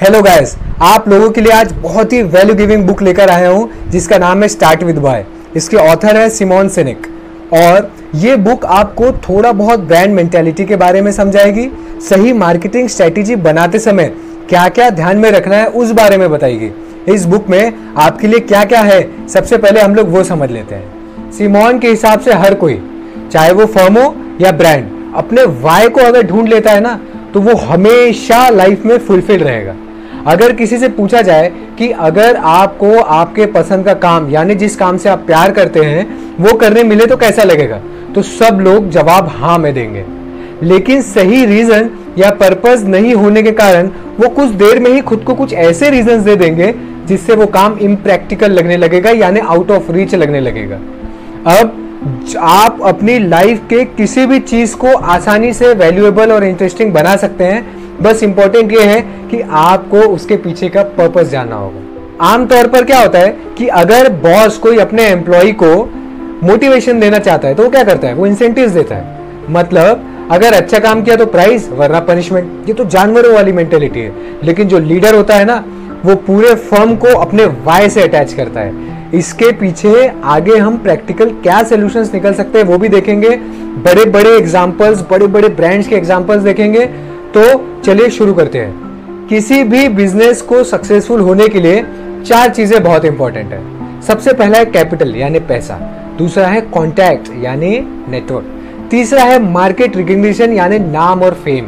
Hello guys आप लोगों के लिए आज बहुत ही वैल्यू गिविंग बुक लेकर आया हूँ, जिसका नाम है स्टार्ट विद बाय इसके ऑथर है सिमोन सेनिक और ये बुक आपको थोड़ा बहुत ब्रांड मेंटेलिटी के बारे में समझाएगी, सही मार्केटिंग स्ट्रेटेजी बनाते समय क्या क्या ध्यान में रखना है उस बारे में बताएगी। इस बुक में आपके लिए क्या क्या है, सबसे पहले हम लोग वो समझ लेते हैं। सिमोन के हिसाब से हर कोई, चाहे वो फर्म हो या ब्रांड अपने वाई को अगर ढूंढ लेता है ना तो वो हमेशा लाइफ में फुलफिल रहेगा। अगर किसी से पूछा जाए कि अगर आपको आपके पसंद का काम, यानी जिस काम से आप प्यार करते हैं, वो करने मिले तो कैसा लगेगा? तो सब लोग जवाब हाँ में देंगे। लेकिन सही रीजन या पर्पस नहीं होने के कारण वो कुछ देर में ही खुद को कुछ ऐसे रीजन दे देंगे, जिससे वो काम इम्प्रैक्टिकल लगने लगेगा, यानी आउट ऑफ़ रीच लगने लगेगा। अब आप अपनी लाइफ के किसी भी चीज़ को आसानी से वैल्यूएबल और इंटरेस्टिंग बना सकते हैं बस इंपॉर्टेंट ये है कि आपको उसके पीछे का पर्पस जानना होगा। आमतौर पर क्या होता है कि अगर बॉस कोई अपने एम्प्लॉय को मोटिवेशन देना चाहता है तो वो क्या करता है? वो इंसेंटिव देता है। मतलब अगर अच्छा काम किया तो प्राइज वरना पनिशमेंट ये तो जानवरों वाली मेंटेलिटी है। लेकिन जो लीडर होता है ना, वो पूरे फर्म को अपने वाय से अटैच करता है। इसके पीछे आगे हम प्रैक्टिकल क्या सोल्यूशंस निकल सकते हैं, वो भी देखेंगे। बड़े बड़े एग्जांपल्स बड़े बड़े ब्रांड्स के एग्जांपल्स देखेंगे। तो चलिए शुरू करते हैं। किसी भी बिज़नेस को सक्सेसफुल होने के लिए चार चीज़ें बहुत इंपॉर्टेंट है। सबसे पहला है कैपिटल यानी पैसा। दूसरा है कॉन्टैक्ट यानी नेटवर्क तीसरा है मार्केट रिकग्निशन यानी नाम और फेम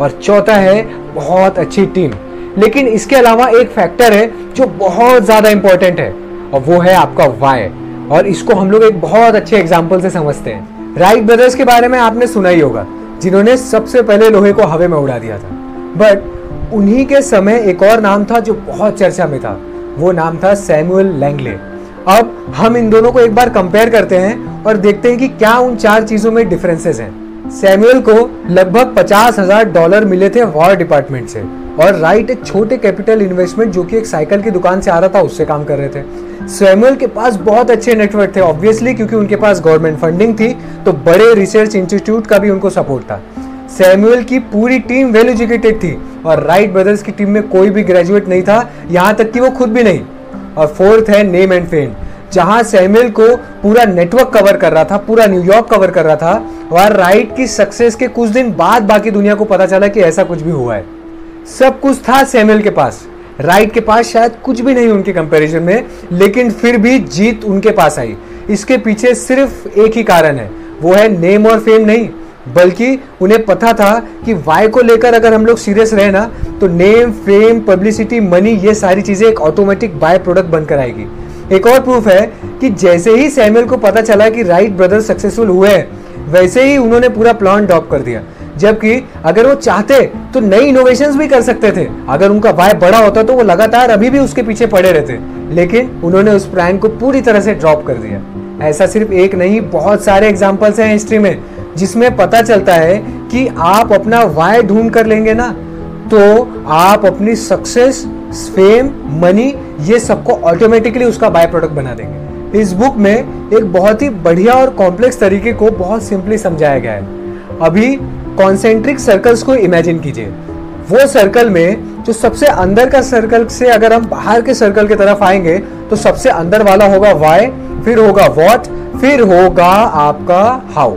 और चौथा है बहुत अच्छी टीम लेकिन इसके अलावा एक फैक्टर है जो बहुत ज़्यादा इंपॉर्टेंट है, और वो है आपका वाई और इसको हम लोग एक बहुत अच्छे एग्ज़ाम्पल से समझते हैं। राइट ब्रदर्स के बारे में आपने सुना ही होगा। जिन्होंने सबसे पहले लोहे को हवे में उड़ा दिया था। बट उन्हीं के समय एक और नाम था जो बहुत चर्चा में था। वो नाम था सैमुअल लैंगले। अब हम इन दोनों को एक बार कंपेयर करते हैं और देखते हैं कि क्या उन चार चीज़ों में डिफरेंसेस हैं। सैमुअल को लगभग पचास हज़ार डॉलर मिले थे वॉर डिपार्टमेंट से और राइट एक छोटे कैपिटल इन्वेस्टमेंट जो कि एक साइकिल की दुकान से आ रहा था, उससे काम कर रहे थे। सैमुअल के पास बहुत अच्छे नेटवर्क थे ऑब्वियसली क्योंकि उनके पास गवर्नमेंट फंडिंग थी तो बड़े रिसर्च इंस्टीट्यूट का भी उनको सपोर्ट था। सैमुअल की पूरी टीम वेल एजुकेटेड थी और राइट ब्रदर्स की टीम में कोई भी ग्रेजुएट नहीं था, यहाँ तक कि वो खुद भी नहीं। और फोर्थ है नेम एंड फेम जहाँ सैमुअल को पूरा नेटवर्क कवर कर रहा था, पूरा न्यूयॉर्क कवर कर रहा था, और राइट की सक्सेस के कुछ दिन बाद बाकी दुनिया को पता चला कि ऐसा कुछ भी हुआ है। सब कुछ था सैमुअल के पास। राइट के पास शायद कुछ भी नहीं उनके कंपैरिजन में, लेकिन फिर भी जीत उनके पास आई। इसके पीछे सिर्फ़ एक ही कारण है। वो है नेम और फेम नहीं, बल्कि उन्हें पता था कि वाई को लेकर अगर हम लोग सीरियस रहे ना तो नेम फेम पब्लिसिटी मनी ये सारी चीज़ें एक ऑटोमेटिक बाय प्रोडक्ट बनकर आएगी। एक और प्रूफ है कि जैसे ही सैमुअल को पता चला कि राइट ब्रदर सक्सेसफुल हुए हैं, वैसे ही उन्होंने पूरा प्लान ड्रॉप कर दिया। जबकि अगर वो चाहते तो नई इनोवेशन भी कर सकते थे। अगर उनका वाय बड़ा होता तो वो लगातार अभी भी उसके पीछे पड़े रहते। लेकिन उन्होंने उस प्लान को पूरी तरह से ड्रॉप कर दिया। ऐसा सिर्फ़ एक नहीं, बहुत सारे एग्जाम्पल्स हैं हिस्ट्री में, जिसमें पता चलता है कि आप अपना वाय ढूंढ कर लेंगे ना तो आप अपनी सक्सेस फेम मनी ये सबको ऑटोमेटिकली उसका बाय प्रोडक्ट बना देंगे। इस बुक में एक बहुत ही बढ़िया और कॉम्प्लेक्स तरीके को बहुत सिंपली समझाया गया है। अभी कॉन्सेंट्रिक सर्कल्स को इमेजिन कीजिए। वो सर्कल में जो सबसे अंदर का सर्कल से अगर हम बाहर के सर्कल की तरफ़ आएँगे तो सबसे अंदर वाला होगा वाई फिर होगा वॉट फिर होगा आपका हाउ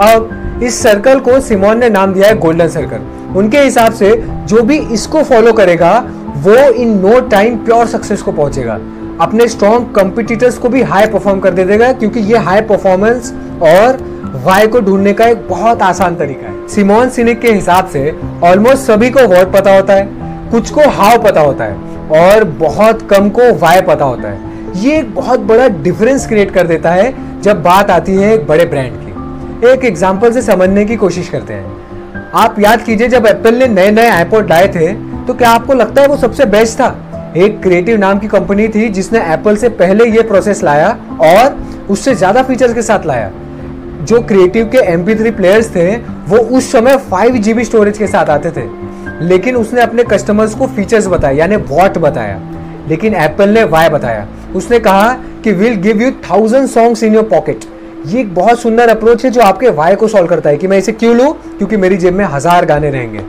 अब इस सर्कल को सिमोन ने नाम दिया है गोल्डन सर्कल उनके हिसाब से जो भी इसको फॉलो करेगा, वो in no time pure success को पहुंचेगा। अपने स्ट्रॉन्ग कंपिटिटर्स को भी हाई परफॉर्म कर दे देगा, क्योंकि ये हाई परफॉर्मेंस और वाई को ढूँढने का एक बहुत आसान तरीका है। सिमोन सिनिक के हिसाब से ऑलमोस्ट सभी को वर्ड पता होता है, कुछ को हाव पता होता है और बहुत कम को वाई पता होता है। ये एक बहुत बड़ा डिफरेंस क्रिएट कर देता है जब बात आती है एक बड़े ब्रांड की। एक एग्ज़ाम्पल से समझने की कोशिश करते हैं। आप याद कीजिए, जब एप्पल ने नए नए आईपोड लाए थे तो क्या आपको लगता है वो सबसे बेस्ट था? एक क्रिएटिव नाम की कंपनी थी जिसने एप्पल से पहले ये प्रोसेस लाया और उससे ज़्यादा फीचर्स के साथ लाया। जो क्रिएटिव के एम प्लेयर्स थे, वो उस समय फाइव जीबी स्टोरेज के साथ आते थे। लेकिन उसने अपने कस्टमर्स को फीचर्स बताया यानी वॉट बताया। लेकिन एप्पल ने वाई बताया। उसने कहा कि will give you thousand songs in your pocket ये एक बहुत सुंदर अप्रोच है जो आपके वाई को सॉल्व करता है कि मैं इसे क्यों लूँ? क्योंकि मेरी जेब में हज़ार गाने रहेंगे।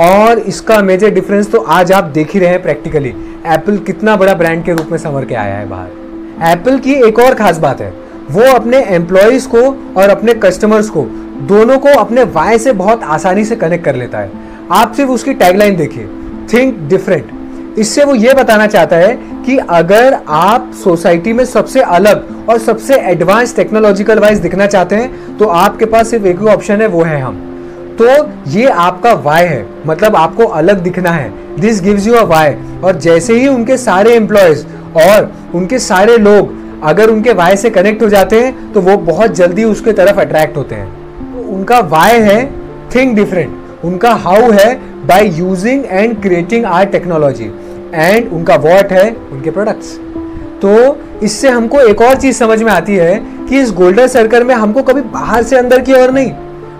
और इसका मेजर डिफरेंस तो आज आप देख ही रहे हैं प्रैक्टिकली एप्पल कितना बड़ा ब्रांड के रूप में संवर के आया है बाहर। एप्पल की एक और खास बात है। वो अपने एम्प्लॉयज़ को और अपने कस्टमर्स को, दोनों को अपने वाय से बहुत आसानी से कनेक्ट कर लेता है। आप सिर्फ़ उसकी टैगलाइन देखिए थिंक डिफरेंट इससे वो ये बताना चाहता है कि अगर आप सोसाइटी में सबसे अलग और सबसे एडवांस टेक्नोलॉजिकल वाइज दिखना चाहते हैं तो आपके पास सिर्फ़ एक ही ऑप्शन है, वो है हम। तो ये आपका वाई है मतलब आपको अलग दिखना है। This gives you a why और जैसे ही उनके सारे एम्प्लॉयज़ और उनके सारे लोग अगर उनके वाई से कनेक्ट हो जाते हैं तो वो बहुत जल्दी उसके तरफ़ अट्रैक्ट होते हैं। उनका वाई है थिंक डिफरेंट उनका हाउ है by using and creating our technology and उनका वॉट है उनके प्रोडक्ट्स तो इससे हमको एक और चीज़ समझ में आती है कि इस गोल्डन सर्कल में हमको कभी बाहर से अंदर की ओर नहीं,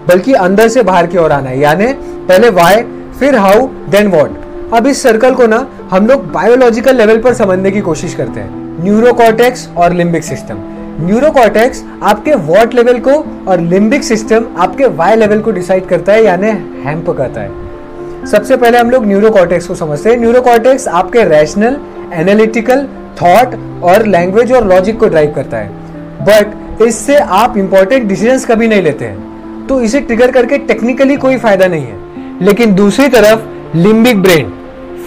बल्कि अंदर से बाहर की ओर आना है। यानी पहले वाई फिर हाउ देन वॉट अब इस सर्कल को ना हम लोग बायोलॉजिकल लेवल पर समझने की कोशिश करते हैं। न्यूरोकॉर्टेक्स और लिम्बिक सिस्टम। न्यूरोकॉर्टेक्स आपके वॉट लेवल को और लिम्बिक सिस्टम आपके वाई लेवल को डिसाइड करता है, यानी हेम्प करता है। सबसे पहले हम लोग न्यूरोकॉर्टेक्स को समझते हैं। न्यूरोकॉर्टेक्स आपके रैशनल एनालिटिकल थॉट और लैंग्वेज और लॉजिक को ड्राइव करता है। बट इससे आप इंपॉर्टेंट डिसीजंस कभी नहीं लेते हैं। तो इसे ट्रिगर करके टेक्निकली कोई फ़ायदा नहीं है। लेकिन दूसरी तरफ़ limbic brain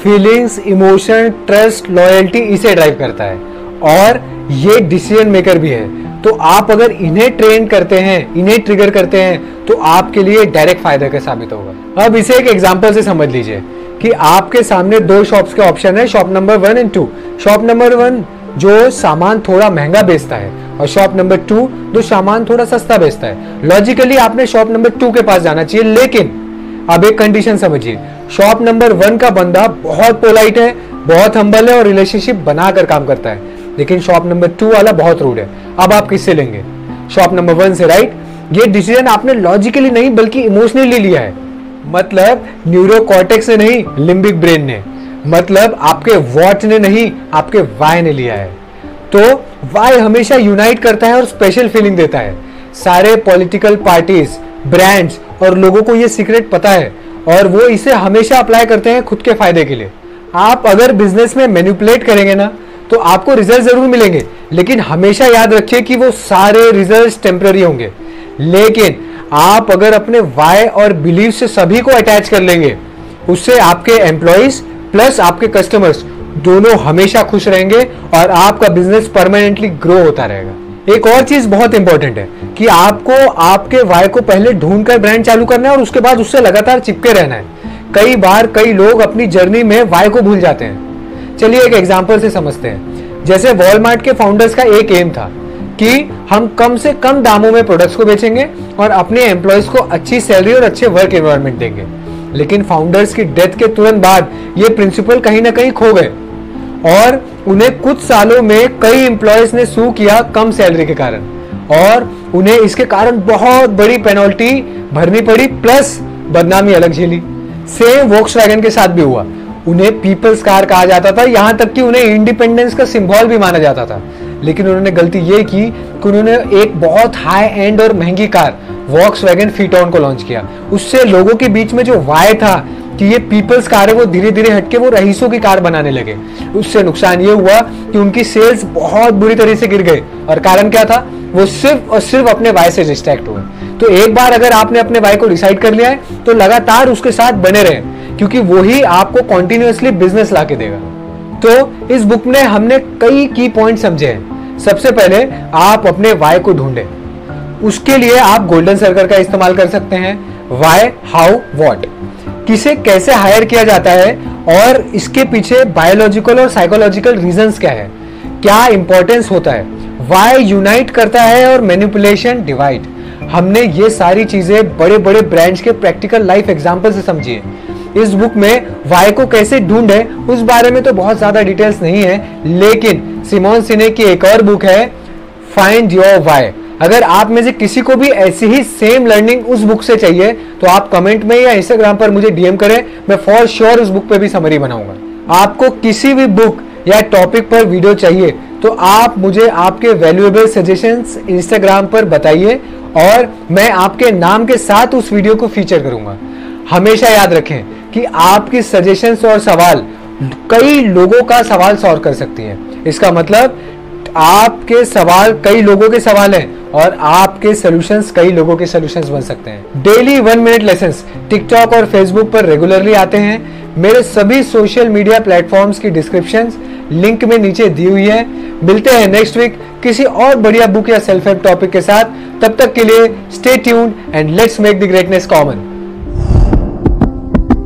feelings emotion trust loyalty इसे ड्राइव करता है। और ये डिसीज़न मेकर भी है। तो आप अगर इन्हें ट्रेन करते हैं, इन्हें ट्रिगर करते हैं तो आपके लिए डायरेक्ट फ़ायदा का साबित होगा? अब इसे एक एग्ज़ाम्पल से समझ लीजिए कि आपके सामने दो शॉप्स के ऑप्शन है shop number one and two shop number one जो सामान थोड़ा महँगा बेचता है, और शॉप नंबर टू जो सामान थोड़ा सस्ता बेचता है। लॉजिकली आपने शॉप नंबर टू के पास जाना चाहिए, लेकिन अब एक कंडीशन समझिए। शॉप नंबर वन का बंदा बहुत पोलाइट है, बहुत हम्बल है, और रिलेशनशिप बनाकर काम करता है। लेकिन शॉप नंबर टू वाला बहुत रूड है। अब आप किससे लेंगे? शॉप नंबर वन से राइट ये डिसीज़न आपने लॉजिकली नहीं, बल्कि इमोशनली लिया है। मतलब न्यूरोकॉर्टेक्स ने नहीं लिम्बिक ब्रेन ने। मतलब आपके वॉट ने नहीं, आपके वाई ने लिया है। तो वाई हमेशा यूनाइट करता है और स्पेशल फीलिंग देता है। सारे पॉलिटिकल पार्टीज़ ब्रांड्स और लोगों को ये सीक्रेट पता है और वो इसे हमेशा अप्लाई करते हैं खुद के फ़ायदे के लिए। आप अगर बिज़नेस में मैनिपुलेट करेंगे ना तो आपको रिज़ल्ट ज़रूर मिलेंगे। लेकिन हमेशा याद रखिए कि वो सारे रिज़ल्ट टेम्पररी होंगे। लेकिन आप अगर अपने वाई और बिलीव से सभी को अटैच कर लेंगे, उससे आपके एम्प्लॉयज़ प्लस आपके कस्टमर्स दोनों हमेशा खुश रहेंगे और आपका बिज़नेस परमानेंटली ग्रो होता रहेगा। एक और चीज़ बहुत इंपॉर्टेंट है कि आपको आपके वाई को पहले ढूंढकर ब्रांड चालू करना है और उसके बाद उससे लगातार चिपके रहना है। कई बार कई लोग अपनी जर्नी में वाई को भूल जाते हैं। चलिए एक एग्ज़ाम्पल से समझते हैं। जैसे वॉलमार्ट के फाउंडर्स का एक एम था कि हम कम से कम दामों में प्रोडक्ट्स को बेचेंगे और अपने एम्प्लॉयज़ को अच्छी सैलरी और अच्छे वर्क एनवायरमेंट देंगे। लेकिन फाउंडर्स की डेथ के तुरंत बाद ये प्रिंसिपल कहीं ना कहीं खो गए। और उन्हें कुछ सालों में कई एम्प्लॉयज़ ने सू किया कम सैलरी के कारण। और उन्हें इसके कारण बहुत बड़ी पेनल्टी भरनी पड़ी प्लस बदनामी अलग झेली। सेम वॉक्स के साथ भी हुआ। उन्हें पीपल्स कार कहा जाता था। यहाँ तक कि उन्हें इंडिपेंडेंस का सिंबल भी माना जाता था। लेकिन उन्होंने गलती ये की कि उन्होंने एक बहुत हाई एंड और महँगी कार वॉक्स वैगन फीटॉन को लॉन्च किया। उससे लोगों के बीच में जो वाय था कि ये पीपल्स कार है, वो धीरे धीरे हटके वो रईसों की कार बनाने लगे। उससे नुकसान ये हुआ कि उनकी सेल्स बहुत बुरी तरह से गिर गए। और कारण क्या था? वो सिर्फ़ और सिर्फ़ अपने वाई से डिस्ट्रैक्ट हुए। तो एक बार अगर आपने अपने वाई को डिसाइड कर लिया है तो लगातार उसके साथ बने रहे। क्योंकि वही आपको कॉन्टिन्यूसली बिज़नेस ला के देगा। तो इस बुक में हमने कई की पॉइंट समझे हैं। सबसे पहले आप अपने वाई को ढूंढे। उसके लिए आप गोल्डन सर्कल का इस्तेमाल कर सकते हैं। वाई हाउ वॉट किसे कैसे हायर किया जाता है और इसके पीछे बायोलॉजिकल और साइकोलॉजिकल रीजंस क्या है? क्या इंपॉर्टेंस होता है? वाई यूनाइट करता है और मैनिपुलेशन डिवाइड हमने ये सारी चीज़ें बड़े बड़े ब्रांड्स के प्रैक्टिकल लाइफ एग्ज़ाम्पल से समझी है। इस बुक में वाई को कैसे ढूंढे, उस बारे में तो बहुत ज़्यादा डिटेल्स नहीं है, लेकिन सिमोन सिने की एक और बुक है फाइंड योर वाई अगर आप में से किसी को भी ऐसी ही सेम लर्निंग उस बुक से चाहिए तो आप कमेंट में या इंस्टाग्राम पर मुझे डीएम करें, मैं फॉर श्योर sure उस बुक पे भी समरी बनाऊँगा। आपको किसी भी बुक या टॉपिक पर वीडियो चाहिए तो आप मुझे आपके वैल्यूएबल सजेशंस इंस्टाग्राम पर बताइए, और मैं आपके नाम के साथ उस वीडियो को फीचर करूँगा। हमेशा याद रखें कि आपकी सजेशंस और सवाल कई लोगों का सवाल सॉल्व कर सकती है। इसका मतलब आपके सवाल कई लोगों के सवाल हैं और आपके सॉल्यूशंस कई लोगों के सॉल्यूशंस बन सकते हैं। Daily one minute lesson TikTok और फेसबुक पर रेगुलरली आते हैं। मेरे सभी सोशल मीडिया प्लेटफॉर्म्स की डिस्क्रिप्शन लिंक में नीचे दी हुई है। मिलते हैं नेक्स्ट वीक किसी और बढ़िया बुक या सेल्फ हेल्प टॉपिक के साथ। तब तक के लिए stay tune and let's make the greatness common